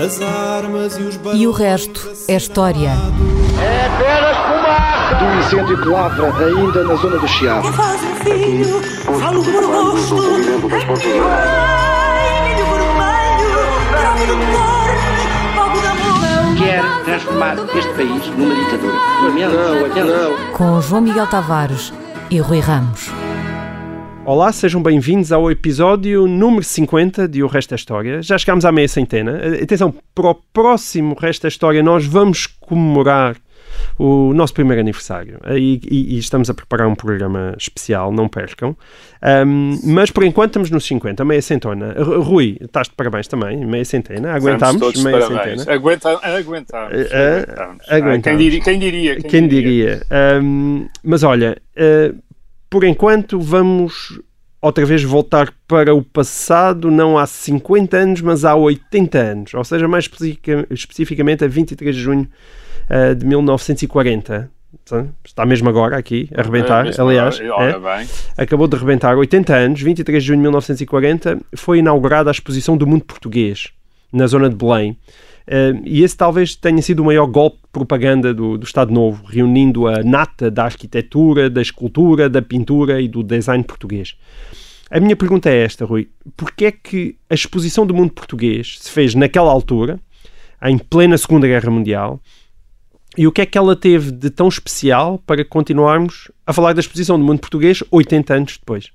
As armas e os E o resto é história. É apenas fumaça! Do incêndio que lavra ainda na zona do Chiado. Que faz um filho, falo fogo da amor. quer transformar este país numa ditadura. Não, não. Com João Miguel Tavares e Rui Ramos. Olá, sejam bem-vindos ao episódio número 50 de O Resto da História. Já chegámos à meia centena. Atenção, para o próximo Resto da História nós vamos comemorar o nosso primeiro aniversário e, e- e estamos a preparar um programa especial, não percam. Ahm, mas por enquanto estamos nos 50, meia centona. R- Rui, estás de parabéns também, meia centena. Aguentámos meia parabéns. centena. Aguenta, aguentamos. Eh, eh, aguentamos. aguentamos. Quem diria? Quem diria? Quem diria? Ahm, mas olha, eh, por enquanto vamos outra vez voltar para o passado, não há 50 anos, mas há 80 anos. Ou seja, mais especifica- especificamente a 23 de junho eh, de 1940. Está mesmo agora aqui, a rebentar, É aliás. É? acabou de rebentar 80 anos, 23 de junho de 1940, foi inaugurada a exposição do mundo português, na zona de Belém. E esse talvez tenha sido o maior golpe de propaganda do, do Estado Novo, reunindo a nata da arquitetura, da escultura, da pintura e do design português. A minha pergunta é esta, Rui. Porquê é que a exposição do mundo português se fez naquela altura, em plena Segunda Guerra Mundial, e o que é que ela teve de tão especial para continuarmos a falar da exposição do mundo português 80 anos depois?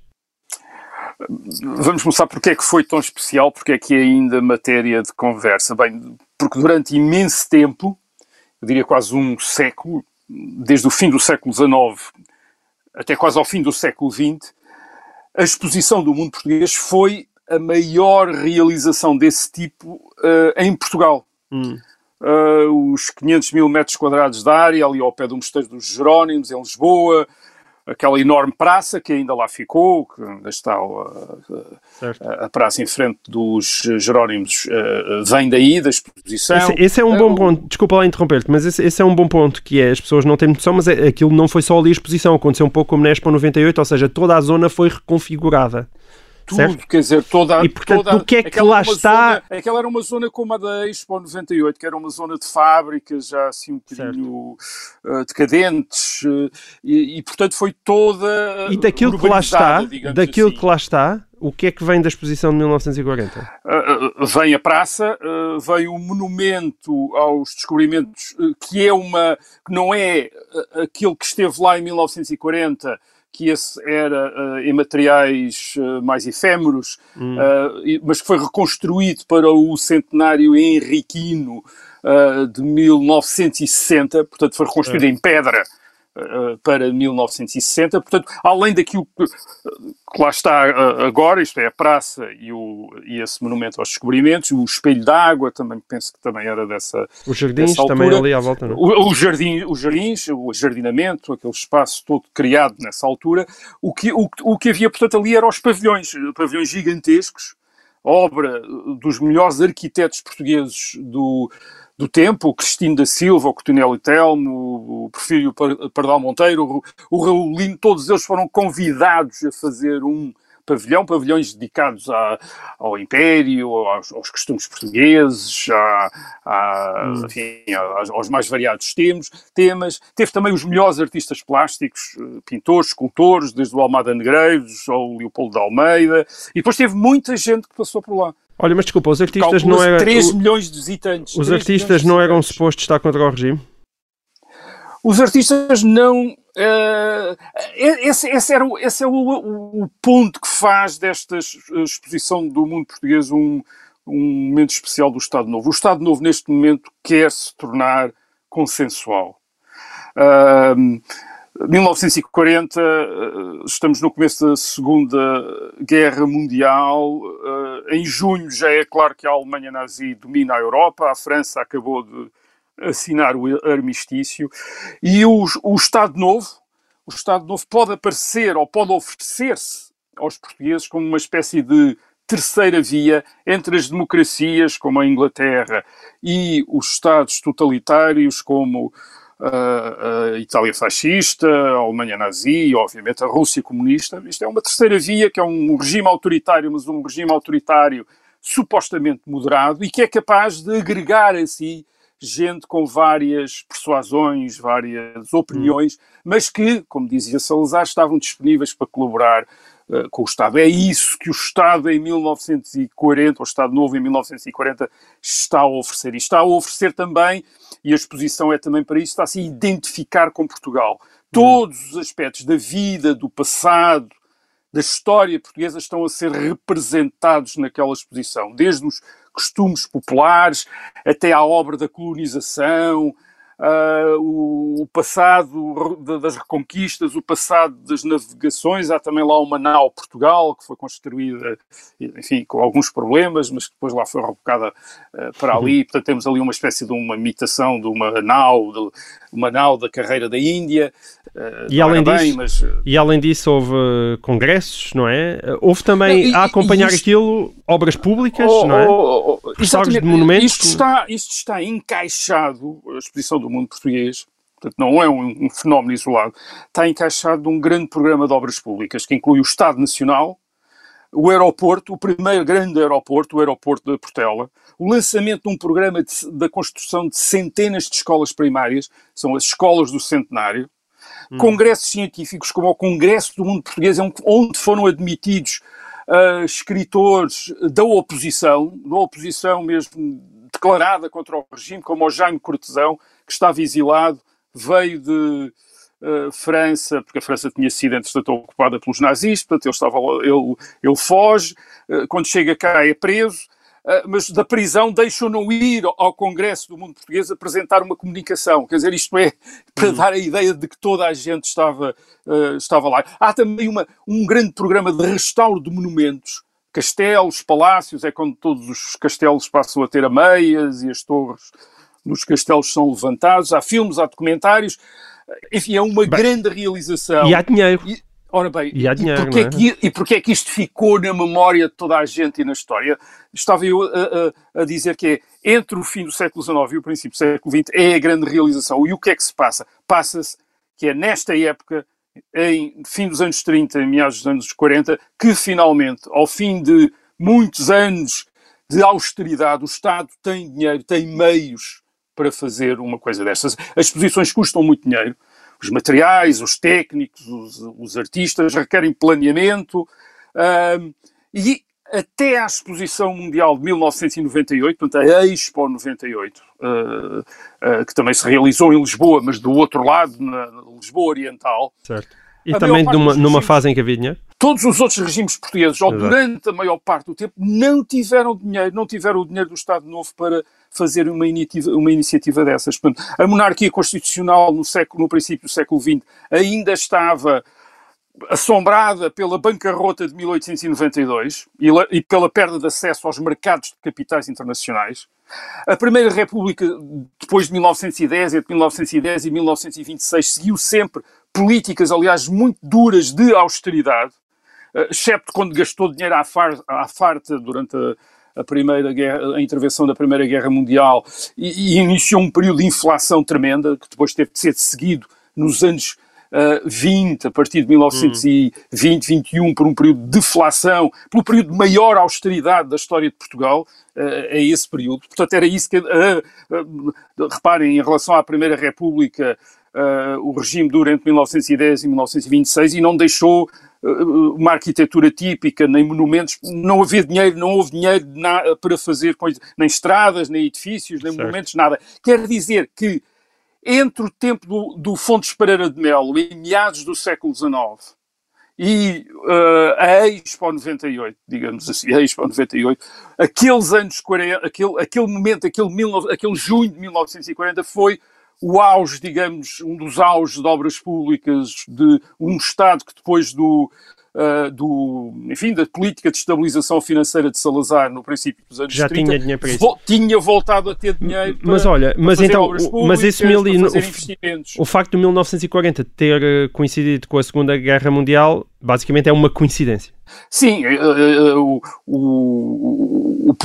Vamos começar porque é que foi tão especial, porque é que é ainda matéria de conversa. Bem, porque durante imenso tempo, eu diria quase um século, desde o fim do século XIX até quase ao fim do século XX, a exposição do mundo português foi a maior realização desse tipo eh, em Portugal. Uh, os 500 mil metros quadrados de área, ali ao pé do Mosteiro dos Jerónimos, em Lisboa, aquela enorme praça que ainda lá ficou, que ainda está uh, Certo. a, a praça em frente dos Jerónimos, uh, vem daí, da exposição. Esse, esse é um bom ponto, desculpa lá interromper-te, mas esse, esse é um bom ponto, que é, as pessoas não têm noção, mas é- aquilo não foi só ali a exposição, aconteceu um pouco como na Expo 98, ou seja, toda a zona foi reconfigurada. Tudo, certo? quer dizer, toda, E, portanto, toda do que é que aquela lá está- Zona, aquela era uma zona como a da Expo 98, que era uma zona de fábricas já assim um bocadinho uh, decadentes, uh, e, e, portanto foi toda. E daquilo que lá está, daquilo assim. que lá está, o que é que vem da exposição de 1940? Uh, vem a praça, uh, vem o monumento aos descobrimentos, uh, que é uma que não é uh, aquele que esteve lá em 1940, que esse era uh, em materiais uh, mais efêmeros, uh, e- mas que foi reconstruído para o centenário henriquino de 1960, portanto foi reconstruído em pedra. Uh, Para 1960, portanto, além daquilo que, que lá está uh, agora, isto é a praça e, o, e esse monumento aos descobrimentos, o espelho d'água, também penso que também era dessa. Os jardins Nessa também ali à volta, não? O, o jardim, os jardins, o jardinamento, aquele espaço todo criado nessa altura, o que, o, o que havia, portanto, ali eram os pavilhões, pavilhões gigantescos, obra dos melhores arquitetos portugueses do, do tempo, o Cristino da Silva, o Coutinho Telmo, o Porfírio Par- Pardal Monteiro, o, o Raul Lino, todos eles foram convidados a fazer um pavilhão, pavilhões dedicados à- ao Império, aos, aos costumes portugueses, à- à- enfim, aos, aos mais variados temas, temas. Teve também os melhores artistas plásticos, eh, pintores, escultores, desde o Almada Negreiros ao Leopoldo de Almeida, e depois teve muita gente que passou por lá. Olha, mas desculpa, os artistas não eram... 3 o- milhões de visitantes. Os 3 artistas não eram supostos estar contra o regime? Os artistas não. eh, esse, esse, era, o- esse é o, o- ponto que faz desta ex- exposição do mundo português um, um momento especial do Estado Novo. O Estado Novo, neste momento, quer se tornar consensual. Ahm, 1940, eh, estamos no começo da Segunda Guerra Mundial. eh, Em junho já é claro que a Alemanha nazi domina a Europa, a França acabou de assinar o armistício e o, o Estado Novo, o Estado Novo pode aparecer ou pode oferecer-se aos portugueses como uma espécie de terceira via entre as democracias, como a Inglaterra, e os Estados totalitários, como a, a Itália fascista, a Alemanha nazi obviamente, a Rússia comunista. Isto é uma terceira via, que é um regime autoritário, mas um regime autoritário supostamente moderado e que é capaz de agregar a si gente com várias persuasões, várias opiniões, mas que, como dizia Salazar, estavam disponíveis para colaborar uh, com o Estado. É isso que o Estado em 1940, o Estado Novo em 1940, está a oferecer. E está a oferecer também, e a exposição é também para isso, está-se a identificar com Portugal. Todos os aspectos da vida, do passado, da história portuguesa estão a ser representados naquela exposição, desde os costumes populares até à obra da colonização, uh, o, o, passado das reconquistas, o passado das navegações. Há também lá uma nau Portugal, que foi construída, enfim, com alguns problemas, mas que depois lá foi rebocada uh, para ali. Uhum. Portanto, temos ali uma espécie de uma imitação de uma nau, de, uma nau da carreira da Índia. Uh, e, além bem, disso, mas... e além disso, houve congressos, não é? Houve também não, e, a acompanhar isto... aquilo obras públicas, oh, não é? Oh, oh, oh de monumentos. Isto está, isto está encaixado, a exposição do mundo português, portanto não é um, um fenómeno isolado, está encaixado num grande programa de obras públicas que inclui o Estado Nacional, o aeroporto, o primeiro grande aeroporto, o aeroporto da Portela, o lançamento de um programa da construção de centenas de escolas primárias, são as escolas do centenário, hum. congressos científicos como o Congresso do Mundo Português, onde foram admitidos uh, escritores da oposição, da oposição mesmo declarada contra o regime, como o Jaime Cortesão, que estava exilado, veio de uh, França, porque a França tinha sido, entretanto, ocupada pelos nazistas, portanto, ele, estava, ele, ele foge, uh, quando chega cá é preso, uh, mas da prisão deixam-no ir ao Congresso do Mundo Português apresentar uma comunicação. Quer dizer, isto é para uhum. dar a ideia de que toda a gente estava, estava lá. Há também uma, um grande programa de restauro de monumentos, castelos, palácios, é quando todos os castelos passam a ter ameias e as torres nos castelos são levantados, há filmes, há documentários, enfim, é uma bem, grande realização. E há dinheiro. E, ora bem, e, há dinheiro, e, porquê é? que, e porquê é que isto ficou na memória de toda a gente e na história? Estava eu a, a, a dizer que é entre o fim do século XIX e o princípio do século XX é a grande realização. E o que é que se passa? Passa-se que é nesta época, em fim dos anos 30, em meados dos anos 40, que finalmente, ao fim de muitos anos de austeridade, o Estado tem dinheiro, tem meios para fazer uma coisa destas. As exposições custam muito dinheiro. Os materiais, os técnicos, os, os artistas requerem planeamento. e até à Exposição Mundial de 1998, portanto a Expo 98, uh, uh, que também se realizou em Lisboa, mas do outro lado, na, na Lisboa Oriental. Certo. E também numa, numa fase em que havia dinheiro? Todos os outros regimes portugueses, ou durante a maior parte do tempo, não tiveram dinheiro, não tiveram o dinheiro do Estado Novo para fazer uma iniciativa, uma iniciativa dessas. Portanto, a monarquia constitucional no, século, no princípio do século XX ainda estava assombrada pela bancarrota de 1892 e, e pela perda de acesso aos mercados de capitais internacionais. A Primeira República, depois de 1910, entre 1910 e 1926, seguiu sempre políticas, aliás, muito duras de austeridade, excepto quando gastou dinheiro à, far, à farta durante a, a primeira guerra, a intervenção da Primeira Guerra Mundial e, e, iniciou um período de inflação tremenda que depois teve de ser seguido nos anos uh, 20, a partir de 1920, hum. 21, por um período de deflação, pelo período de maior austeridade da história de Portugal, uh, é esse período. Portanto, era isso que, uh, uh, reparem, em relação à Primeira República, o regime dura entre 1910 e 1926 e não deixou uma arquitetura típica, nem monumentos, não havia dinheiro, não houve dinheiro para fazer coisas, nem estradas, nem edifícios, nem certo. monumentos, nada. Quer dizer que entre o tempo do, do Fontes Pereira de Melo, em meados do século XIX, e uh, a Expo 98, digamos assim, a Expo 98, aqueles anos 40, aquele, aquele momento, aquele, mil, aquele junho de 1940 foi o auge, digamos, um dos auges de obras públicas de um Estado que depois do, uh, do, enfim, da política de estabilização financeira de Salazar no princípio dos anos Já 30, tinha dinheiro para isso. Vo tinha voltado a ter dinheiro para, Mas olha, mas então, públicas, mas esse mil, o, o facto de 1940 ter eh, coincidido com a Segunda Guerra Mundial, basicamente é uma coincidência. Sim, uh, o, o,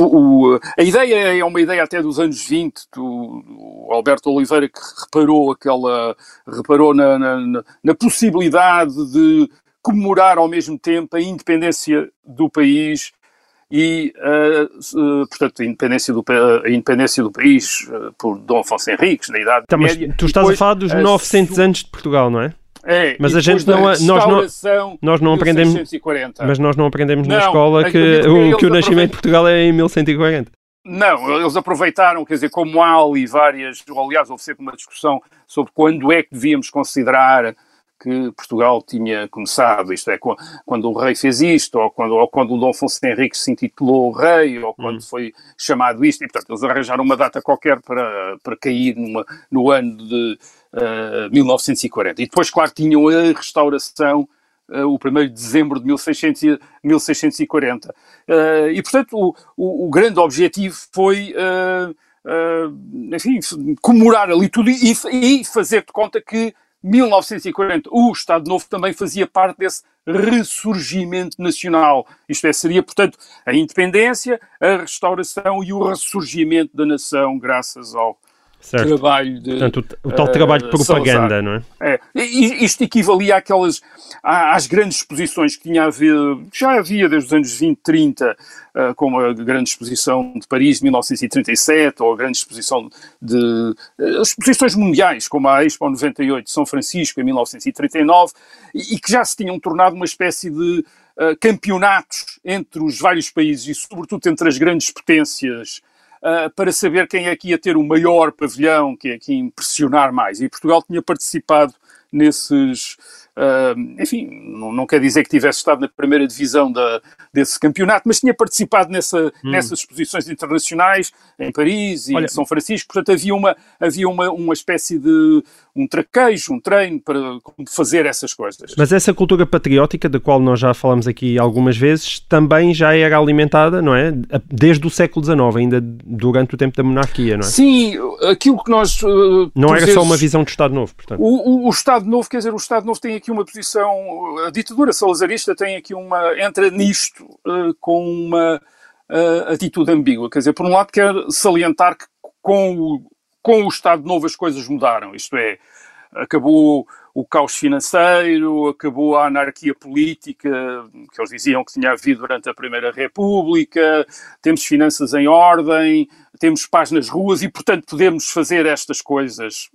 o, a ideia é uma ideia até dos anos 20, do Alberto Oliveira que reparou aquela reparou na, na, na possibilidade de comemorar ao mesmo tempo a independência do país e, uh, uh, portanto, a independência do, a independência do país uh, por Dom Afonso Henriques, na Idade tá, Média. tu estás depois, a falar dos 900 anos de Portugal, não é? É, mas a gente não, nós não, nós não aprendemos, mas nós não aprendemos não, na escola que, o, que o nascimento de Portugal é em 1140. Não, eles aproveitaram, quer dizer, como há ali várias, aliás, houve sempre uma discussão sobre quando é que devíamos considerar que Portugal tinha começado, isto é, quando o rei fez isto, ou quando, ou quando o Dom Afonso Henrique se intitulou rei, ou quando hum. foi chamado isto, e portanto eles arranjaram uma data qualquer para, para cair numa, no ano de uh, eh, 1940. E depois, claro, tinham a restauração uh, o 1 de dezembro de 1600, 1640. Uh, e, portanto, o, o, o, grande objetivo foi, uh, enfim, comemorar ali tudo e, e fazer de conta que 1940 o Estado Novo também fazia parte desse ressurgimento nacional. Isto é, seria, portanto, a independência, a restauração e o ressurgimento da nação graças ao, Certo. trabalho de. Portanto, o, o tal uh, trabalho de propaganda, Salazar. não é? é? Isto equivalia àquelas, às grandes exposições que tinha havido, já havia desde os anos 20, 30, uh, como a grande exposição de Paris de 1937, ou a grande exposição de. Uh, exposições mundiais, como a Expo 98 de São Francisco em 1939, e, e que já se tinham tornado uma espécie de. Uh, campeonatos entre os vários países e, sobretudo, entre as grandes potências uh, para saber quem é que ia ter o maior pavilhão, quem é que ia impressionar mais. E Portugal tinha participado nesses. Uh, enfim, não, não, quer dizer que tivesse estado na primeira divisão da, desse campeonato, mas tinha participado nessa, hum. nessas exposições internacionais em Paris e Olha, em São Francisco. Portanto, havia uma, havia uma, uma espécie de um traquejo, um treino para fazer essas coisas. Mas essa cultura patriótica, da qual nós já falamos aqui algumas vezes, também já era alimentada, não é? Desde o século XIX, ainda durante o tempo da monarquia, não é? Sim, aquilo que nós. Uh, não era vezes, só uma visão de Estado Novo, portanto. O, o, o, Estado Novo, quer dizer, o Estado Novo tem aqui uma posição. A ditadura salazarista tem aqui uma. entra nisto uh, com uma uh, atitude ambígua. Quer dizer, por um lado, quer salientar que com o com o Estado Novo as coisas mudaram, isto é, acabou o caos financeiro, acabou a anarquia política que eles diziam que tinha havido durante a Primeira República, temos finanças em ordem, temos paz nas ruas e, portanto, podemos fazer estas coisas.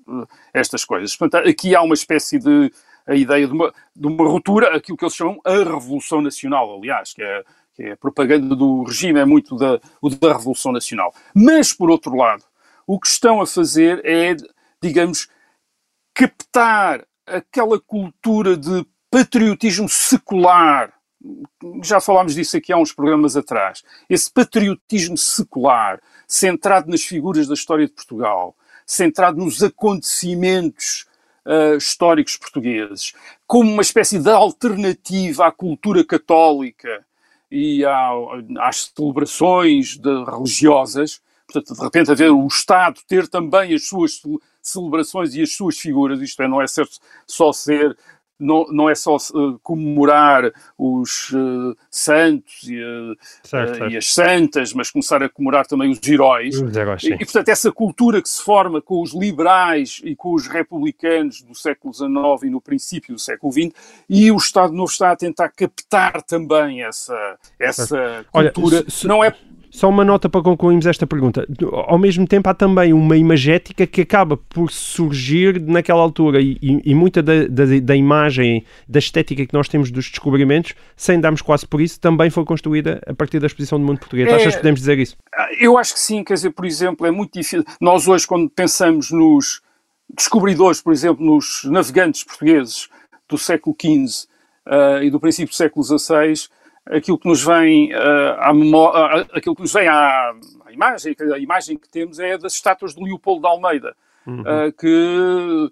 Estas coisas. Portanto, aqui há uma espécie de a ideia de uma, de uma ruptura, aquilo que eles chamam a Revolução Nacional, aliás, que é, que é a propaganda do regime, é muito da, da Revolução Nacional. Mas, por outro lado, o que estão a fazer é, digamos, captar aquela cultura de patriotismo secular. Já falámos disso aqui há uns programas atrás. Esse patriotismo secular, centrado nas figuras da história de Portugal, centrado nos acontecimentos uh, históricos portugueses, como uma espécie de alternativa à cultura católica e às celebrações de, religiosas, Portanto, de repente, haver o Estado ter também as suas celebrações e as suas figuras, isto é, não é certo só ser não, não é só uh, comemorar os uh, santos e, uh, certo, certo. e, as santas, mas começar a comemorar também os heróis. Os heróis e, e, portanto, essa cultura que se forma com os liberais e com os republicanos do século XIX e no princípio do século XX, e o Estado Novo está a tentar captar também essa, essa cultura. Olha, se, não é só uma nota para concluirmos esta pergunta. Ao mesmo tempo, há também uma imagética que acaba por surgir naquela altura e, e, e muita da, da, da, imagem, da estética que nós temos dos descobrimentos, sem darmos quase por isso, também foi construída a partir da exposição do mundo português. É, Achas que podemos dizer isso? Eu acho que sim. Quer dizer, por exemplo, é muito difícil. Nós hoje, quando pensamos nos descobridores, por exemplo, nos navegantes portugueses do século XV uh, e do princípio do século XVI, aquilo que nos vem uh, à memória, uh, aquilo que nos vem à, à, imagem, a imagem que temos é das estátuas de Leopoldo de Almeida, uhum. uh, que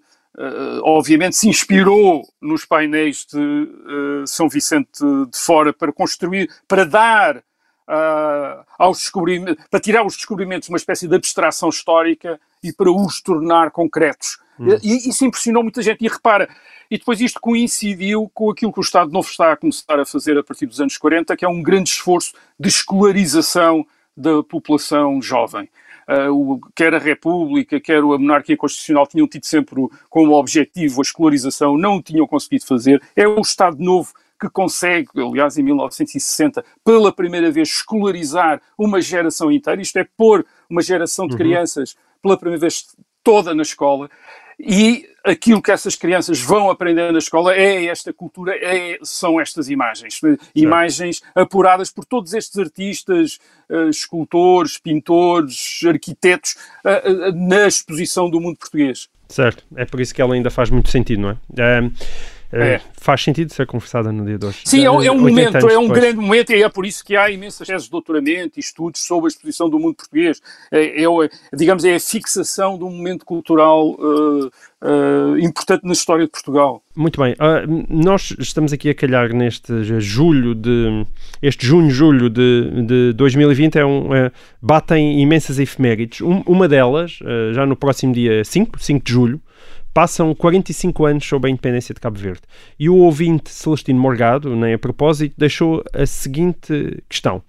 obviamente se inspirou nos painéis de São Vicente de Fora para construir, para dar aos descobrimentos, para tirar os descobrimentos uma espécie de abstração histórica e para os tornar concretos. Uhum. E isso impressionou muita gente. E repara, e depois isto coincidiu com aquilo que o Estado Novo está a começar a fazer a partir dos anos 40, que é um grande esforço de escolarização da população jovem. Uh, o, quer a República, quer a monarquia constitucional tinham tido sempre como objetivo a escolarização, não o tinham conseguido fazer. É o Estado Novo que consegue, aliás, em 1960, pela primeira vez escolarizar uma geração inteira, isto é, pôr uma geração de uhum. crianças pela primeira vez toda na escola, e aquilo que essas crianças vão aprender na escola é esta cultura, é, são estas imagens. Imagens apuradas por todos estes artistas, uh, escultores, pintores, arquitetos, uh, uh, na exposição do mundo português. Certo, é por isso que ela ainda faz muito sentido, não é? É. Faz sentido ser conversada no dia de hoje. Sim, é, um, é um momento, é um depois. grande momento e é por isso que há imensas teses de doutoramento e estudos sobre a exposição do mundo português. É, é, digamos, é a fixação de um momento cultural uh, uh, importante na história de Portugal. Muito bem. Uh, nós estamos aqui a calhar neste julho de... Este junho-julho de, de 2020 é um, é, batem imensas efemérides. Um, uma delas, já no próximo dia 5, 5 de julho, passam 45 anos sob a independência de Cabo Verde. E o ouvinte Celestino Morgado, nem a propósito, deixou a seguinte questão.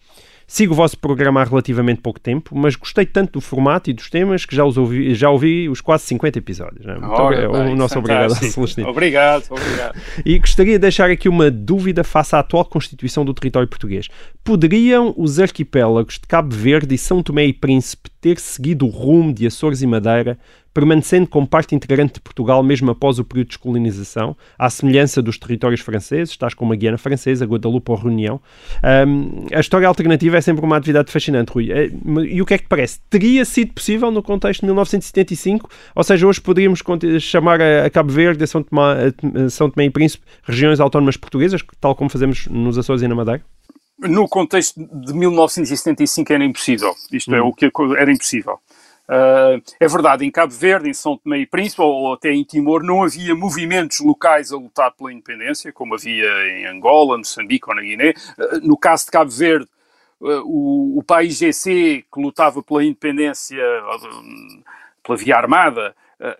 Sigo o vosso programa há relativamente pouco tempo, mas gostei tanto do formato e dos temas que já, os ouvi, já ouvi os quase 50 episódios. Né? Ora, bem, o nosso obrigado Celestino. Obrigado, obrigado. E gostaria de deixar aqui uma dúvida face à atual constituição do território português. Poderiam os arquipélagos de Cabo Verde e São Tomé e Príncipe ter seguido o rumo de Açores e Madeira permanecendo como parte integrante de Portugal mesmo após o período de descolonização, à semelhança dos territórios franceses, tais como a Guiana Francesa, Guadalupe ou Reunião. Um, a história alternativa é sempre uma atividade fascinante, Rui. É, e o que é que parece? Teria sido possível no contexto de 1975? Ou seja, hoje poderíamos chamar a Cabo Verde, a São Tomé, a São Tomé e Príncipe, regiões autónomas portuguesas, tal como fazemos nos Açores e na Madeira? No contexto de 1975 era impossível. Isto hum. é o que era impossível. Uh, é verdade, em Cabo Verde, em São Tomé e Príncipe, ou até em Timor, não havia movimentos locais a lutar pela independência, como havia em Angola, Moçambique ou na Guiné. Uh, no caso de Cabo Verde, uh, o, o país GC, que lutava pela independência pela via armada,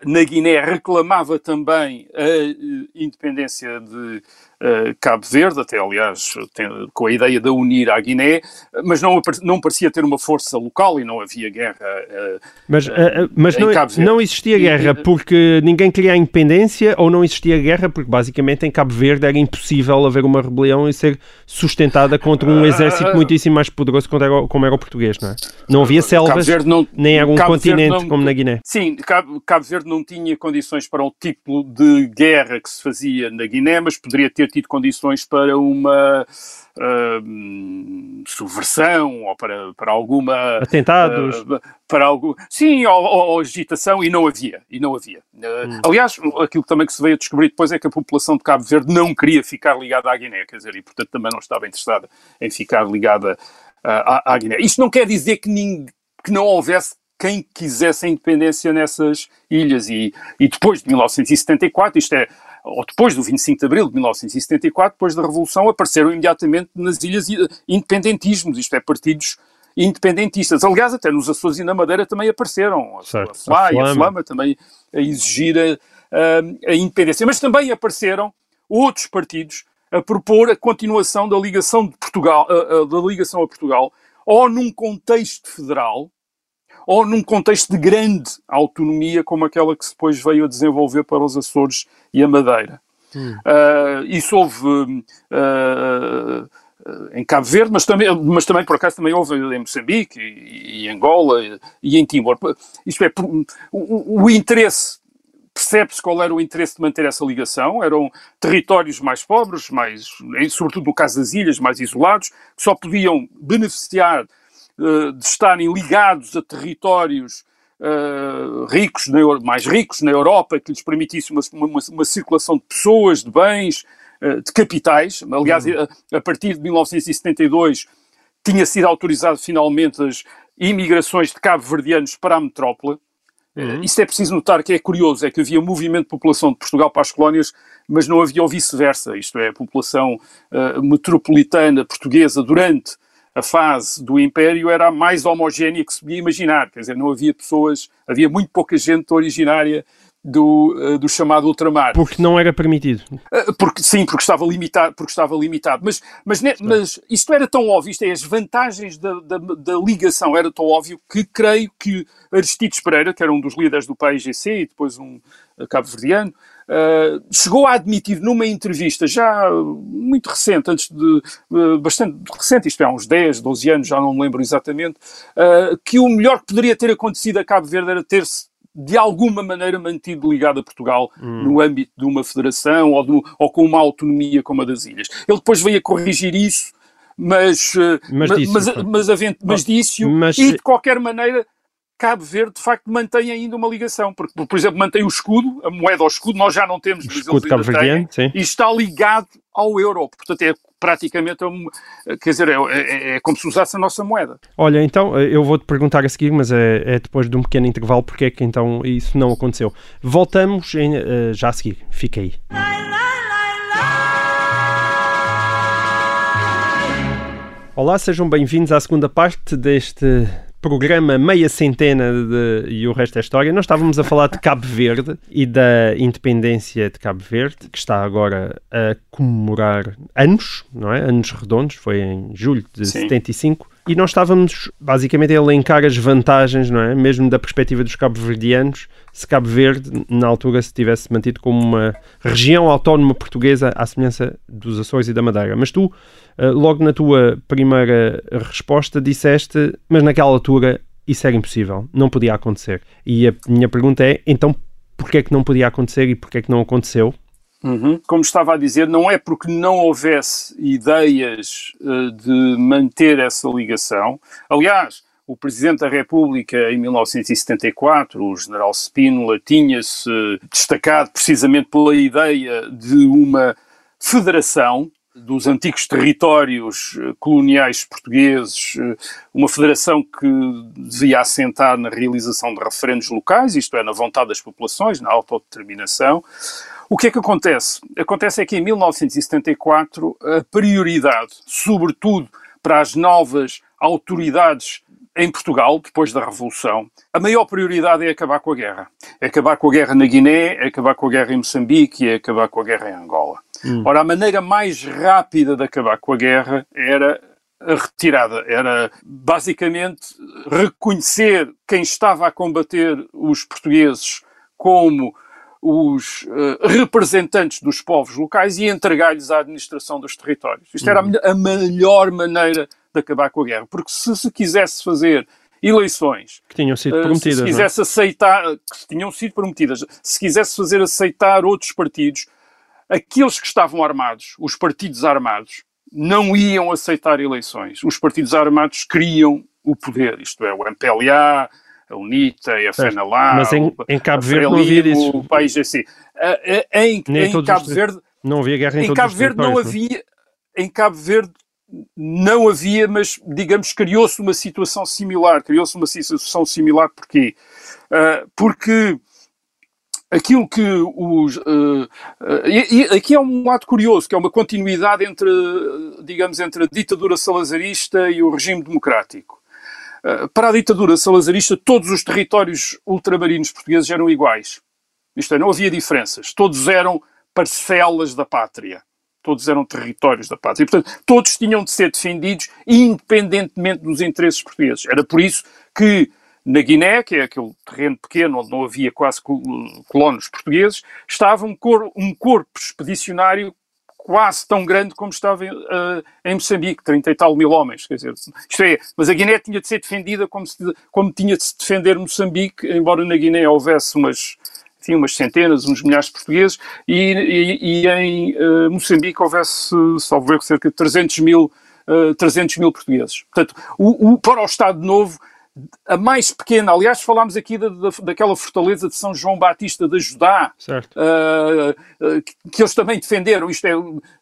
na Guiné reclamava também a independência de uh, Cabo Verde, até aliás tem, com a ideia de unir à Guiné, mas não, não parecia ter uma força local e não havia guerra. Uh, mas uh, mas não, não existia guerra porque ninguém queria a independência ou não existia guerra porque basicamente em Cabo Verde era impossível haver uma rebelião e ser sustentada contra um exército muitíssimo mais poderoso como era, o português, não é? Não havia selvas, não, nem era um Cabo continente não, como na Guiné. Sim, Cabo, Cabo Verde não tinha condições para o tipo de guerra que se fazia na Guiné, mas poderia ter tido condições para uma uh, subversão ou para, para alguma atentados. uh, para algo sim ou, ou, agitação e não havia e não havia. Uh, hum. aliás aquilo também que se veio a descobrir depois é que a população de Cabo Verde não queria ficar ligada à Guiné quer dizer e portanto também não estava interessada em ficar ligada à, à, Guiné. Isto não quer dizer que, ninguém, que não houvesse quem quisesse a independência nessas ilhas. E, e depois de 1974 isto é ou depois do 25 de abril de 1974, depois da Revolução, apareceram imediatamente nas ilhas independentismos, isto é, partidos independentistas. Aliás, até nos Açores e na Madeira também apareceram. Certo. A FLA e a Flama também a exigir a, a independência. Mas também apareceram outros partidos a propor a continuação da ligação de Portugal, a, a, da ligação a Portugal, ou num contexto federal, ou num contexto de grande autonomia, como aquela que depois veio a desenvolver para os Açores e a Madeira. Hum. Uh, isso houve uh, em Cabo Verde, mas também, mas também, por acaso, também houve em Moçambique e, e Angola e, e, em Timor. Isto é, o, o interesse percebe-se qual era o interesse de manter essa ligação. Eram territórios mais pobres, mais, sobretudo no caso das ilhas, mais isolados, que só podiam beneficiar de estarem ligados a territórios uh, ricos, na, mais ricos na Europa, que lhes permitisse uma, uma, uma circulação de pessoas, de bens, uh, de capitais. Aliás, uhum. a, a, partir de 1972 tinha sido autorizado finalmente as imigrações de cabo-verdianos para a metrópole. Uhum. Isto é preciso notar que é curioso, é que havia movimento de população de Portugal para as colónias, mas não havia o vice-versa, isto é, a população metropolitana portuguesa durante a fase do Império era a mais homogénea que se podia imaginar, quer dizer, não havia pessoas, havia muito pouca gente originária do, uh, do chamado ultramar. Porque não era permitido. Uh, porque, sim, porque estava limitado, porque estava limitado. Mas, mas, ne, mas isto era tão óbvio, isto é, as vantagens da, da, da, ligação era tão óbvio que creio que Aristides Pereira, que era um dos líderes do PAIGC e depois um cabo-verdiano, Uh, chegou a admitir numa entrevista já muito recente, antes de uh, bastante recente, isto é, há uns 10, 12 anos, já não me lembro exatamente, uh, que o melhor que poderia ter acontecido a Cabo Verde era ter-se de alguma maneira mantido ligado a Portugal hum. no âmbito de uma federação ou, do, ou, com uma autonomia como a das ilhas. Ele depois veio a corrigir isso, mas, mas, mas, mas, mas, mas, mas disse-o, e de qualquer maneira Cabo Verde de facto mantém ainda uma ligação, porque, por exemplo, mantém o escudo, a moeda ao escudo, nós já não temos, mas escudo eles ainda têm, e está ligado ao euro, portanto é praticamente, um, quer dizer, é, é, é, como se usasse a nossa moeda. Olha, então, eu vou-te perguntar a seguir, mas é, é, depois de um pequeno intervalo, porque é que então isso não aconteceu. Voltamos em, uh, já a seguir, fica aí. Olá, sejam bem-vindos à segunda parte deste programa Meia Centena de, e o resto é história, nós estávamos a falar de Cabo Verde e da independência de Cabo Verde, que está agora a comemorar anos, não é? Anos redondos, foi em julho de Sim. 75. E nós estávamos basicamente a elencar as vantagens, não é? Mesmo da perspectiva dos cabo-verdianos, se Cabo Verde, na altura, se tivesse mantido como uma região autónoma portuguesa à semelhança dos Açores e da Madeira. Mas tu, eh, logo na tua primeira resposta, disseste, mas naquela altura isso era impossível, não podia acontecer. E a minha pergunta é, então, porquê é que não podia acontecer e porquê é que não aconteceu? Uhum. Como estava a dizer, não é porque não houvesse ideias uh, de manter essa ligação. Aliás, o Presidente da República, em 1974, o General Spínola, tinha-se destacado precisamente pela ideia de uma federação dos antigos territórios eh, coloniais portugueses, eh, uma federação que devia assentar na realização de referendos locais, isto é, na vontade das populações, na autodeterminação. O que é que acontece? Acontece é que em 1974 a prioridade, sobretudo para as novas autoridades em Portugal, depois da Revolução, a maior prioridade é acabar com a guerra. É acabar com a guerra na Guiné, é acabar com a guerra em Moçambique, é acabar com a guerra em Angola. Hum. Ora, a maneira mais rápida de acabar com a guerra era a retirada. Era basicamente reconhecer quem estava a combater os portugueses como os uh, representantes dos povos locais e entregar-lhes a administração dos territórios. Isto era a, uhum. a, melhor maneira de acabar com a guerra, porque se se quisesse fazer eleições que tinham sido prometidas, uh, se quisesse não? aceitar, que tinham sido prometidas, se quisesse fazer aceitar outros partidos, aqueles que estavam armados, os partidos armados, não iam aceitar eleições. Os partidos armados queriam o poder, isto é, o MPLA, a UNITA, a FNLA, Mas em, em Cabo Verde não havia isso. O país assim. Em, em Cabo Verde não havia guerra em, em Cabo Verde não havia em Cabo Verde não havia, mas digamos criou-se uma situação similar. Criou-se uma situação similar porquê? Uh, porque aquilo que os. Uh, uh, e, e, aqui é um lado curioso, que é uma continuidade entre, digamos, entre a ditadura salazarista e o regime democrático. Eh, para a ditadura salazarista, todos os territórios ultramarinos portugueses eram iguais. Isto é, não havia diferenças. Todos eram parcelas da pátria. Todos eram territórios da pátria. E, portanto, todos tinham de ser defendidos independentemente dos interesses portugueses. Era por isso que na Guiné, que é aquele terreno pequeno onde não havia quase colonos portugueses, estava um, cor, um corpo expedicionário quase tão grande como estava uh, em Moçambique, 30 e tal mil homens. Quer dizer, isto é, mas a Guiné tinha de ser defendida como, se, como tinha de se defender Moçambique, embora na Guiné houvesse umas, enfim, umas centenas, uns milhares de portugueses, e, e, e em uh, Moçambique houvesse, salvo ver, cerca de 300 mil, uh, eh, 300 mil portugueses. Portanto, o, o, para o Estado Novo a mais pequena, aliás, falámos aqui da, da, daquela fortaleza de São João Batista de Judá, uh, uh, que eles também defenderam. Isto é,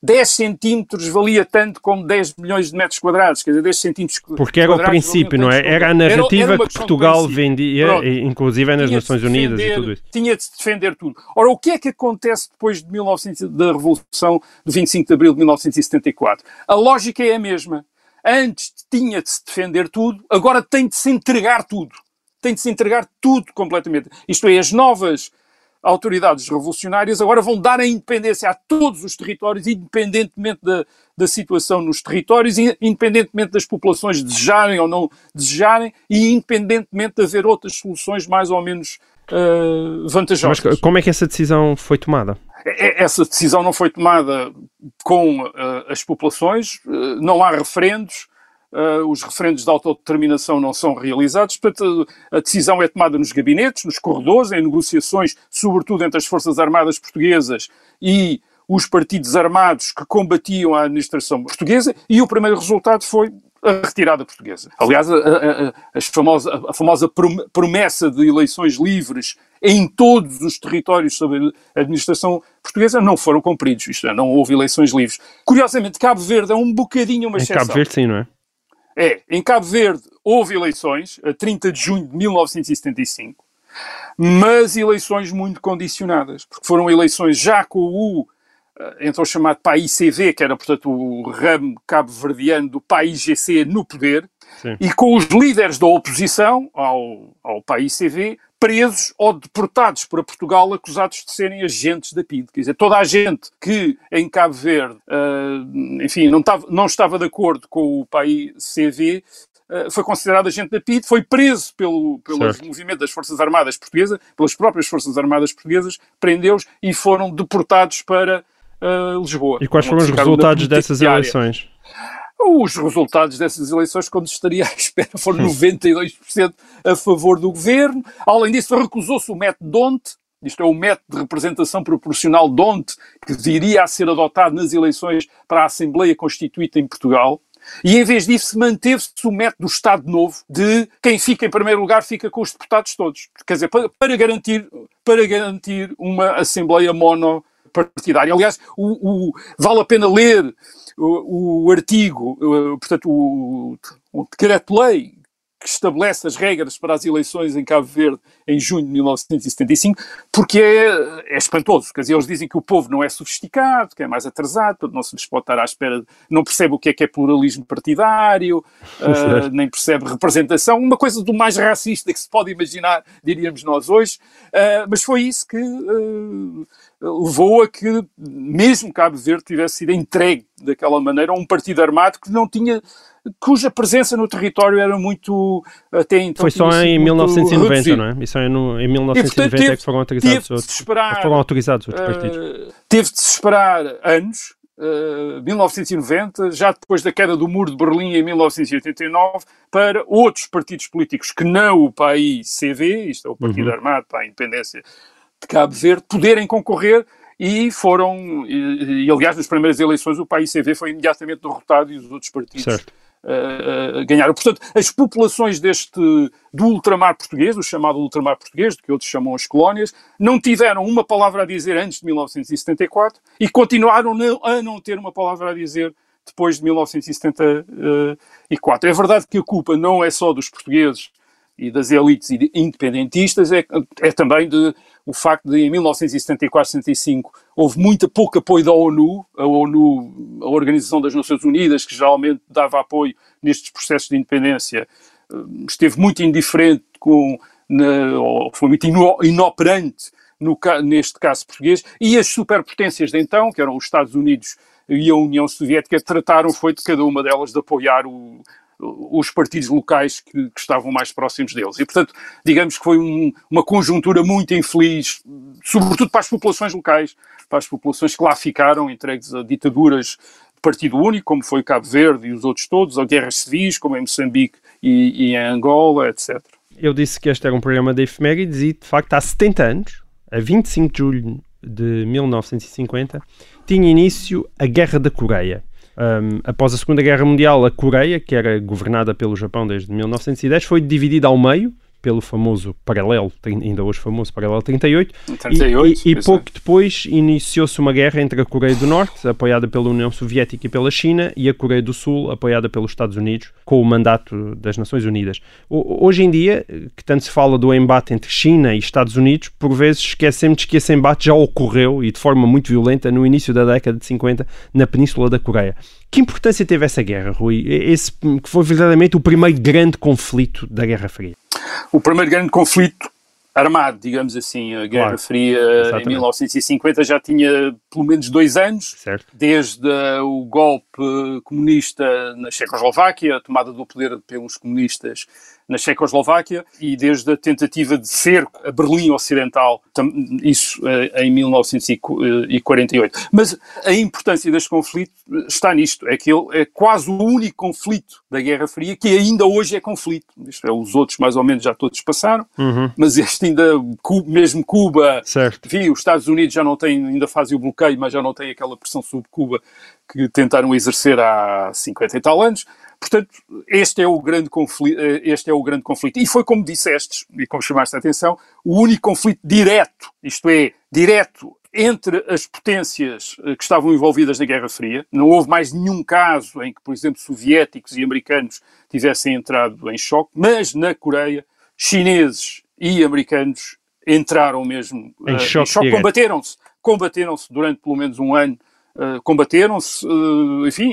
10 centímetros valia tanto como 10 milhões de metros quadrados, quer dizer, 10 centímetros Porque era o princípio, não é? Era a narrativa era, era que Portugal vendia, Pronto, inclusive nas Nações Unidas defender, e tudo isso. Tinha de se defender tudo. Ora, o que é que acontece depois de 1900, da Revolução de 25 de Abril de 1974? A lógica é a mesma Antes tinha de se defender tudo, agora tem de se entregar tudo. Tem de se entregar tudo completamente. Isto é, as novas autoridades revolucionárias agora vão dar a independência a todos os territórios, independentemente da, da situação nos territórios, independentemente das populações desejarem ou não desejarem, e independentemente de haver outras soluções mais ou menos uh, vantajosas. Mas como é que essa decisão foi tomada? Essa decisão não foi tomada com uh, as populações, uh, não há referendos, os referendos de autodeterminação não são realizados, portanto, a decisão é tomada nos gabinetes, nos corredores, em negociações, sobretudo entre as Forças Armadas Portuguesas e os partidos armados que combatiam a administração portuguesa, e o primeiro resultado foi a retirada portuguesa. Aliás, a, a, a, famosa, a famosa promessa de eleições livres em todos os territórios sob a administração portuguesa não foram cumpridos, isto é, não houve eleições livres. Curiosamente, Cabo Verde é um bocadinho uma exceção. Em Cabo Verde sim, não é? É, em Cabo Verde houve eleições, a 30 de junho de 1975, mas eleições muito condicionadas, porque foram eleições já com o então chamado PAICV, que era, portanto, o ramo cabo-verdiano do PAIGC no poder, Sim. e com os líderes da oposição ao, ao PAICV presos ou deportados para Portugal acusados de serem agentes da PID. Quer dizer, toda a gente que em Cabo Verde, uh, enfim, não estava, não estava de acordo com o país CV, uh, foi considerado agente da PID, foi preso pelo, pelo movimento das Forças Armadas Portuguesas, pelas próprias Forças Armadas Portuguesas, prendeu-os e foram deportados para uh, Lisboa. E quais foram os resultados dessas eleições? Os resultados dessas eleições, quando estaria à espera, foram 92% a favor do governo. Além disso, recusou-se o método DONT, isto é o método de representação proporcional DONT, que viria a ser adotado nas eleições para a Assembleia Constituinte em Portugal. E em vez disso, manteve-se o método do Estado Novo, de quem fica em primeiro lugar fica com os deputados todos. Quer dizer, para, para garantir, para garantir uma Assembleia monopartidária. Aliás, o, o, vale a pena ler o, o artigo, portanto, o, o decreto-lei que estabelece as regras para as eleições em Cabo Verde em junho de 1975, porque é, é espantoso. Quer dizer, eles dizem que o povo não é sofisticado, que é mais atrasado, portanto não se lhes pode estar à espera, não percebe o que é que é pluralismo partidário, uh, nem percebe representação, uma coisa do mais racista que se pode imaginar, diríamos nós hoje, uh, mas foi isso que uh, levou a que mesmo Cabo Verde tivesse sido entregue daquela maneira a um partido armado que não tinha cuja presença no território era muito até então foi só em 1990 reduzido. não é? Isso é no, em 1990 portanto, teve, é que foram autorizados outros, esperar, foram autorizados outros uh, partidos teve de se esperar anos Uh, 1990, já depois da queda do muro de Berlim em 1989, para outros partidos políticos que não o PAI-CV, isto é o Partido uhum. Armado para a Independência de Cabo Verde poderem concorrer e foram, e, e aliás, nas primeiras eleições o PAICV foi imediatamente derrotado e os outros partidos uh, uh, ganharam. Portanto, as populações deste, do ultramar português, o chamado ultramar português, que outros chamam as colónias, não tiveram uma palavra a dizer antes de 1974 e continuaram a não ter uma palavra a dizer depois de 1974. É verdade que a culpa não é só dos portugueses e das elites independentistas é, é também de, o facto de em 1974-75 houve muito pouco apoio da ONU, a ONU, a Organização das Nações Unidas, que geralmente dava apoio nestes processos de independência, eh, esteve muito indiferente com, na, ou foi muito inoperante no, neste caso português, e as superpotências de então, que eram os Estados Unidos e a União Soviética, trataram foi de cada uma delas de apoiar o, os partidos locais que, que, estavam mais próximos deles. E, portanto, digamos que foi um, uma conjuntura muito infeliz, sobretudo para as populações locais, para as populações que lá ficaram entregues a ditaduras de partido único, como foi Cabo Verde e os outros todos, a guerras civis, como em Moçambique e, e em Angola, etc. Eu disse que este era um programa de efemérides e, de facto, há 70 anos, a 25 de julho de 1950, tinha início a Guerra da Coreia. Um, após a Segunda Guerra Mundial, a Coreia, que era governada pelo Japão desde 1910, foi dividida ao meio pelo famoso paralelo, ainda hoje famoso paralelo 38, 38 e, e, e pouco depois iniciou-se uma guerra entre a Coreia do Norte, apoiada pela União Soviética e pela China, e a Coreia do Sul, apoiada pelos Estados Unidos, com o mandato das Nações Unidas. Hoje em dia, que tanto se fala do embate entre China e Estados Unidos, por vezes esquecemos que esse embate já ocorreu, e de forma muito violenta, no início da década de 50, na Península da Coreia. Que importância teve essa guerra, Rui? Esse que foi verdadeiramente o primeiro grande conflito da Guerra Fria. O primeiro grande conflito armado, digamos assim. A Guerra Claro. Fria Exatamente. em 1950 já tinha pelo menos dois anos, Certo. desde uh, o golpe comunista na Checoslováquia, a tomada do poder pelos comunistas na Checoslováquia, e desde a tentativa de cerco a Berlim Ocidental, isso eh, em 1948. Mas a importância deste conflito eh, está nisto, é que ele é quase o único conflito da Guerra Fria que ainda hoje é conflito. Isto é, os outros mais ou menos já todos passaram, Uhum. mas este ainda, mesmo Cuba, Certo. enfim, os Estados Unidos já não têm, ainda fazem o bloqueio, mas já não têm aquela pressão sobre Cuba que tentaram exercer há 50 e tal anos. Portanto, este é o grande conflito, este é o grande conflito. E foi como disseste, e como chamaste a atenção, o único conflito direto, isto é, direto entre as potências eh, que estavam envolvidas na Guerra Fria. Não houve mais nenhum caso em que, por exemplo, soviéticos e americanos tivessem entrado em choque, mas na Coreia, chineses e americanos entraram mesmo Em eh, choque direto. combateram-se, combateram-se durante pelo menos um ano, eh, combateram-se, eh, enfim,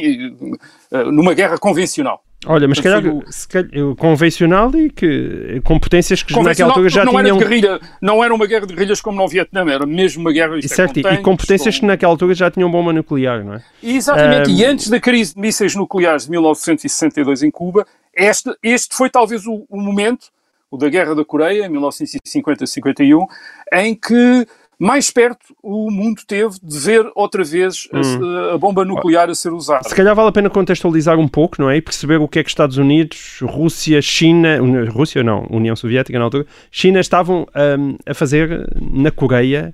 eh, numa guerra convencional. Olha, mas se calhar, se calhar, convencional e que com potências que naquela altura já não tinham. era de guerrilha, não era uma guerra de guerrilhas como no Vietnã, era mesmo uma guerra isto é, Certo, e- e tanques, com que naquela altura já tinham bomba nuclear, não é? Exatamente, Ahm, e antes da crise de mísseis nucleares de 1962 em Cuba, este, este foi talvez o, o momento, o da Guerra da Coreia, em 1950-51, em que mais perto o mundo teve de ver outra vez a- a, bomba nuclear a ser usada. Se calhar vale a pena contextualizar um pouco, não é? E perceber o que é que Estados Unidos, Rússia, China, Rússia não, União Soviética na altura, China estavam ahm, a fazer na Coreia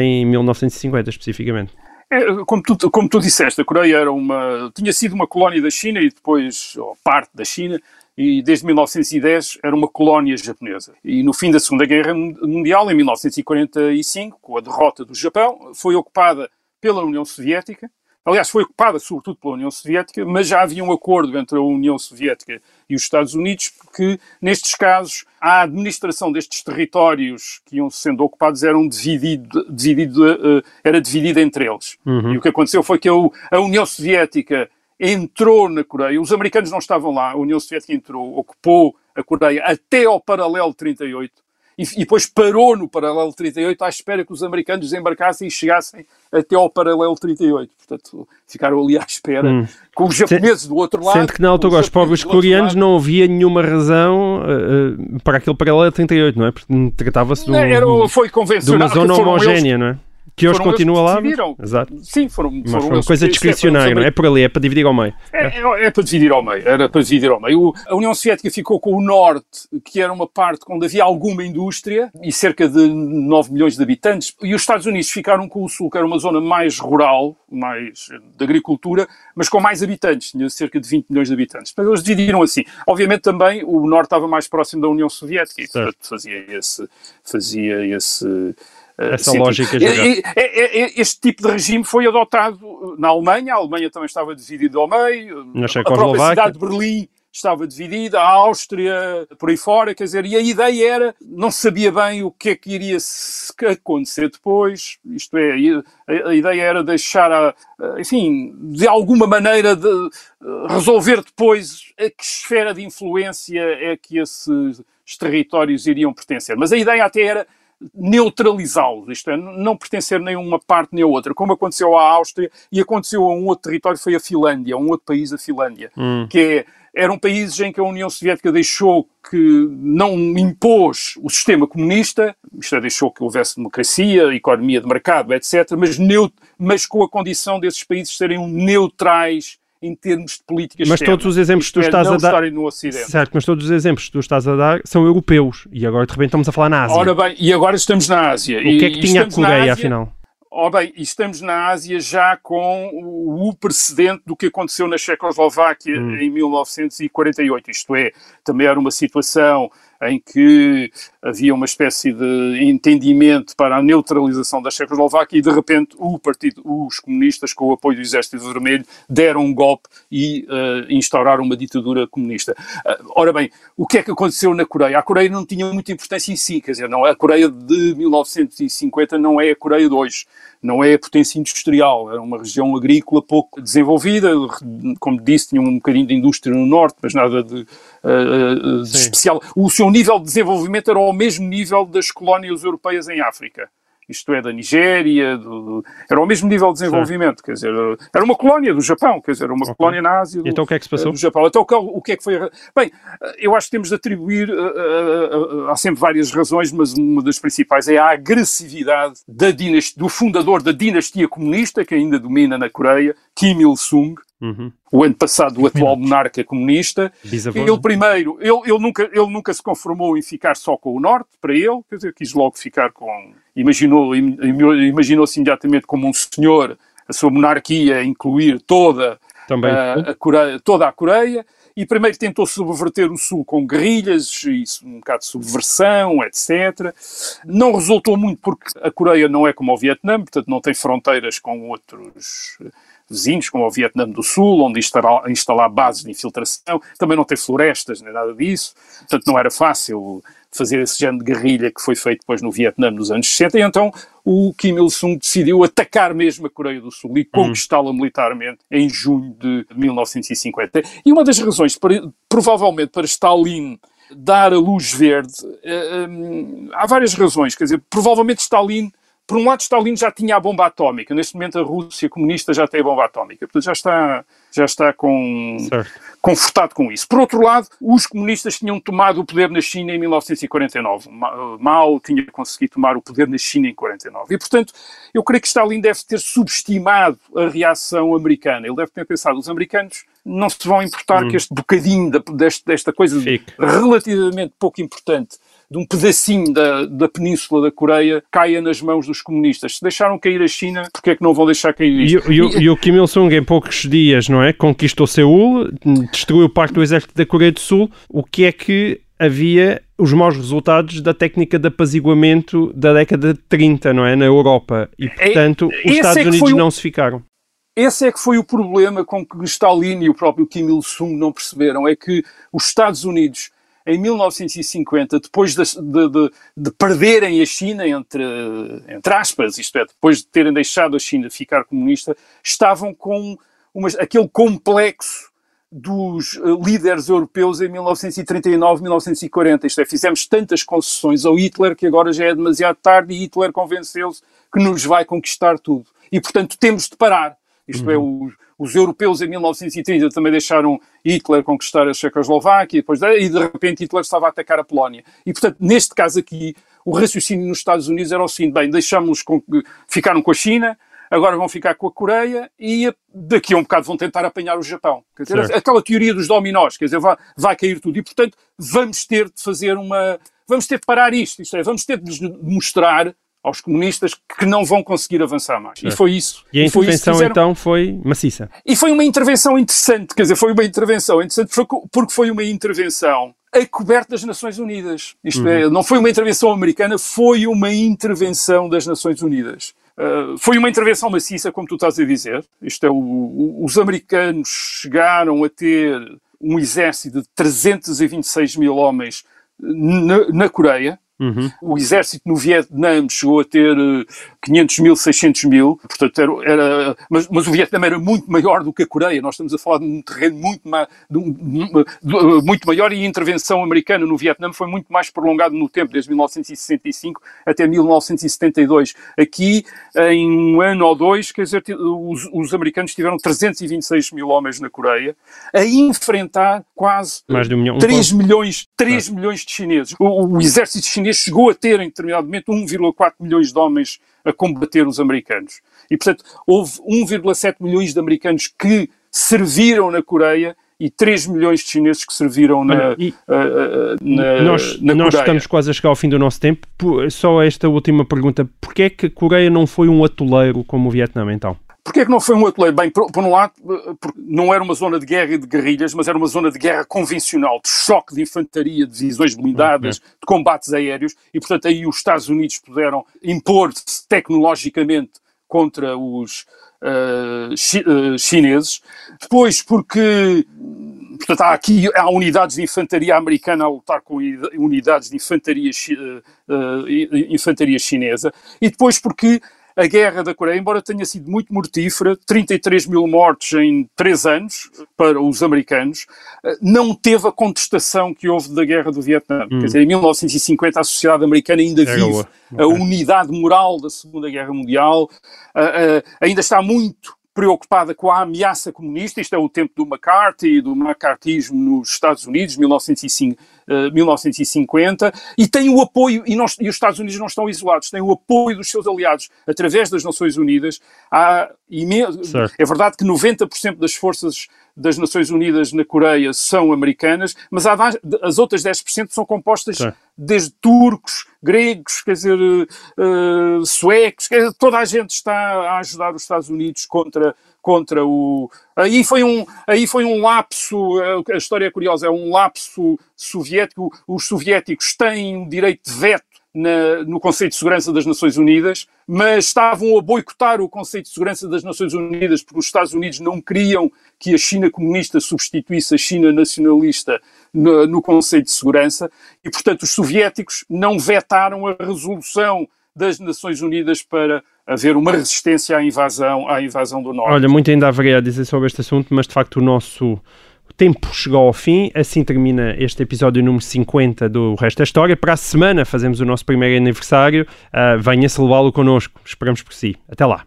em 1950 especificamente. É, como, tu, como tu disseste, a Coreia era uma, tinha sido uma colónia da China e depois, ou parte da China, e desde 1910 era uma colónia japonesa. E no fim da Segunda Guerra Mundial, em 1945, com a derrota do Japão, foi ocupada pela União Soviética. Aliás, foi ocupada sobretudo pela União Soviética, mas já havia um acordo entre a União Soviética e os Estados Unidos que, nestes casos, a administração destes territórios que iam sendo ocupados eram dividido, dividido, eh, era dividida entre eles. E o que aconteceu foi que a União Soviética entrou na Coreia, os americanos não estavam lá, a União Soviética entrou, ocupou a Coreia até ao paralelo 38 e, e depois parou no paralelo 38 à espera que os americanos desembarcassem e chegassem até ao paralelo 38. Portanto, ficaram ali à espera com os japoneses do outro lado. Sendo que na altura os outro coreanos lado. não havia nenhuma razão ah, para aquele paralelo 38, não é? Porque tratava-se de, um- Era, foi de uma zona foram eles- homogénea, não é? Que hoje continua lá. mas- decidiram. Exato. Sim, foram, Mas foram foi uma coisa é, discricionária, não é? É por ali, é para dividir ao meio. É, é- é para dividir ao meio, era para dividir ao meio. O- a União Soviética ficou com o Norte, que era uma parte onde havia alguma indústria e cerca de 9 milhões de habitantes, e os Estados Unidos ficaram com o Sul, que era uma zona mais rural, mais de agricultura, mas com mais habitantes, tinha cerca de 20 milhões de habitantes. Portanto, eles dividiram assim. Obviamente também o Norte estava mais próximo da União Soviética e portanto, fazia esse... Fazia esse Essa sentido. lógica E- geral. e- Este tipo de regime foi adotado na Alemanha, a Alemanha também estava dividida ao meio, Na a própria cidade de Berlim estava dividida, a Áustria por aí fora, quer dizer, e a ideia era, não sabia bem o que é que iria acontecer depois, isto é, a, a ideia era deixar, a, a- enfim, de alguma maneira de eh, resolver depois a que esfera de influência é que esses territórios iriam pertencer. Mas a ideia até era neutralizá-los, isto é, não pertencer nem a uma parte nem a outra, como aconteceu à Áustria e aconteceu a um outro território, foi a Finlândia, um outro país, a Finlândia, que é, eram países em que a União Soviética deixou que não impôs o sistema comunista, isto é, deixou que houvesse democracia, economia de mercado, etc., mas, mas com a condição desses países serem neutrais em termos de políticas Mas todos os exemplos que tu é, estás a dar. Certo, mas todos os exemplos que tu estás a dar são europeus e agora de repente estamos a falar na Ásia. Ora bem, e agora estamos na Ásia. o que é que E- tinha a Coreia, afinal? Ora bem, e estamos na Ásia já com o, o precedente do que aconteceu na Checoslováquia Hum. em 1948. Isto é, também era uma situação em que havia uma espécie de entendimento para a neutralização da Checoslováquia e de repente o partido, os comunistas, com o apoio do Exército Vermelho, deram um golpe e eh, instauraram uma ditadura comunista. Ah, ora bem, o que é que aconteceu na Coreia? A Coreia não tinha muita importância em si, quer dizer, não, a Coreia de 1950 não é a Coreia de hoje, não é a potência industrial, era uma região agrícola pouco desenvolvida, como disse, tinha um bocadinho de indústria no norte, mas nada de uh, de especial. O seu nível de desenvolvimento era ao mesmo nível das colónias europeias em África isto é, da Nigéria, do, do, era ao mesmo nível de desenvolvimento, Sim. quer dizer, era uma colónia do Japão, quer dizer, uma okay. colónia na Ásia do, então o que é que se passou? do Japão. Então o que é que foi? Bem, eu acho que temos de atribuir, há sempre várias razões, mas uma das principais é a agressividade da dinastia, do fundador da dinastia comunista, que ainda domina na Coreia, Kim Il-sung, Uhum. O ano passado, o atual monarca comunista. Bisavô. Ele primeiro, ele, ele, nunca, ele nunca se conformou em ficar só com o Norte, para ele, quer dizer, quis logo ficar com imaginou, imaginou-se imediatamente como um senhor, a sua monarquia incluir toda, a, a Coreia, toda a Coreia, e primeiro tentou subverter o Sul com guerrilhas, isso, um bocado de subversão, etc. Não resultou muito porque a Coreia não é como o Vietnã, portanto não tem fronteiras com outros vizinhos, como o Vietnã do Sul, onde instalar, instalar bases de infiltração, também não tem florestas nem nada disso, portanto não era fácil fazer esse género de guerrilha que foi feito depois no Vietnã nos anos 60, e então o Kim Il-sung decidiu atacar mesmo a Coreia do Sul e uhum. conquistá-la militarmente em junho de 1950. E uma das razões, para, provavelmente, para Stalin dar a luz verde, eh, eh, há várias razões, quer dizer, provavelmente Stalin por um lado, Stalin já tinha a bomba atómica. Neste momento, a Rússia comunista já tem a bomba atómica. Portanto, já está, já está com, confortado com isso. Por outro lado, os comunistas tinham tomado o poder na China em 1949. Mao tinha conseguido tomar o poder na China em 49. E, portanto, eu creio que Stalin deve ter subestimado a reação americana. Ele deve ter pensado, os americanos não se vão importar hum. que este bocadinho desta, desta coisa Fique. relativamente pouco importante de um pedacinho da, da península da Coreia caia nas mãos dos comunistas. Se deixaram cair a China, porque é que não vão deixar cair isto? E, e, e, o Kim Il-sung, em poucos dias, não é? Conquistou Seul, destruiu parte do exército da Coreia do Sul. O que é que havia os maus resultados da técnica de apaziguamento da década de 30, não é? Na Europa. E, é, portanto, é, os Estados é Unidos o... não se ficaram. Esse é que foi o problema com que Stalin e o próprio Kim Il-sung não perceberam, é que os Estados Unidos em 1950, depois de, de, de, de, perderem a China, entre, entre aspas, isto é, depois de terem deixado a China ficar comunista, estavam com aquele complexo dos eh, líderes europeus em 1939, 1940. Isto é, fizemos tantas concessões ao Hitler que agora já é demasiado tarde e Hitler convenceu-se que nos vai conquistar tudo. E, portanto, temos de parar. Isto é, uhum. é, os, os europeus em 1930 também deixaram Hitler conquistar a Checoslováquia, depois, e de repente Hitler estava a atacar a Polónia. E, portanto, neste caso aqui, o raciocínio nos Estados Unidos era o seguinte: bem, deixamos com, ficaram com a China, agora vão ficar com a Coreia e daqui a um bocado vão tentar apanhar o Japão. Quer dizer, aquela teoria dos dominós, quer dizer, vai, vai cair tudo. E, portanto, vamos ter de fazer uma. Vamos ter de parar isto, isto é, vamos ter de mostrar aos comunistas que não vão conseguir avançar mais. E foi isso. E a intervenção então foi maciça. E foi uma intervenção interessante, quer dizer, foi uma intervenção interessante porque foi uma intervenção a coberto das Nações Unidas. Isto uhum. é, não foi uma intervenção americana, foi uma intervenção das Nações Unidas. Uh, foi uma intervenção maciça, como tu estás a dizer. Isto é, o, o, os americanos chegaram a ter um exército de 326 mil homens na, na Coreia, Uhum. O exército no Vietnã chegou a ter 500 eh, mil, 600 mil, portanto era, era mas, mas, o Vietnã era muito maior do que a Coreia. Nós estamos a falar de um terreno muito, ma, de um, de, muito maior e a intervenção americana no Vietnã foi muito mais prolongada no tempo, desde 1965 até 1972. Aqui, em um ano ou dois, quer dizer, os, os americanos tiveram 326 mil homens na Coreia a enfrentar quase mais de um milhão, 3 milhões, 3 milhões de chineses. O, o exército chinês chinês chegou a ter, em determinado momento, 1,4 milhões de homens a combater os americanos. E, portanto, houve 1,7 milhões de americanos que serviram na Coreia e 3 milhões de chineses que serviram na, uh, na, nós, na nós estamos quase a chegar ao fim do nosso tempo. Só esta última pergunta. Porquê é que a Coreia não foi um atoleiro como o Vietnã, então? Porquê é que não foi um atoleiro? Bem, por, por um lado, não era uma zona de guerra e de guerrilhas, mas era uma zona de guerra convencional, de choque de infantaria, de divisões blindadas, de combates aéreos, e portanto aí os Estados Unidos puderam impor-se tecnologicamente contra os uh, chi, uh, chineses. Depois, porque portanto, há aqui há unidades de infantaria americana a lutar com unidades de infantaria, uh, infantaria chinesa, e depois porque a guerra da Coreia, embora tenha sido muito mortífera, 33 mil mortos em três anos para os americanos, eh, não teve a contestação que houve da guerra do Vietnã. Hum. Quer dizer, em 1950 a sociedade americana ainda é vive okay. a unidade moral da Segunda Guerra Mundial, uh, uh, ainda está muito preocupada com a ameaça comunista, isto é o tempo do McCarthy, do McCarthyismo nos Estados Unidos, 1905, uh, 1950, e tem o apoio, e, nós, e, os Estados Unidos não estão isolados, têm o apoio dos seus aliados através das Nações Unidas. Há é verdade que 90% das forças das Nações Unidas na Coreia são americanas, mas há, as outras 10% são compostas certo. desde turcos, gregos, quer dizer, uh, suecos, quer dizer, toda a gente está a ajudar os Estados Unidos contra, contra o. Aí foi um, aí foi um lapso, eh, a história é curiosa, é um lapso soviético. Os soviéticos têm o direito de veto na, no Conselho de Segurança das Nações Unidas, mas estavam a boicotar o Conselho de Segurança das Nações Unidas porque os Estados Unidos não queriam que a China comunista substituísse a China nacionalista no, no Conselho de Segurança e, portanto, os soviéticos não vetaram a resolução das Nações Unidas para haver uma resistência à invasão, à invasão do Norte. Olha, muito ainda haveria a dizer sobre este assunto, mas de facto o nosso tempo chegou ao fim, assim termina este episódio número 50 do Resto da História. Para a semana fazemos o nosso primeiro aniversário. Uh, venha celebrá-lo connosco. Esperamos por si. Até lá.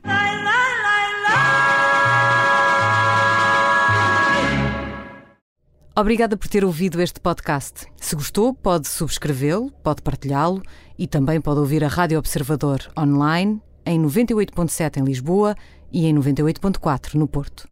Obrigada por ter ouvido este podcast. Se gostou, pode subscrevê-lo, pode partilhá-lo e também pode ouvir a Rádio Observador online em 98.7 em Lisboa e em 98.4 no Porto.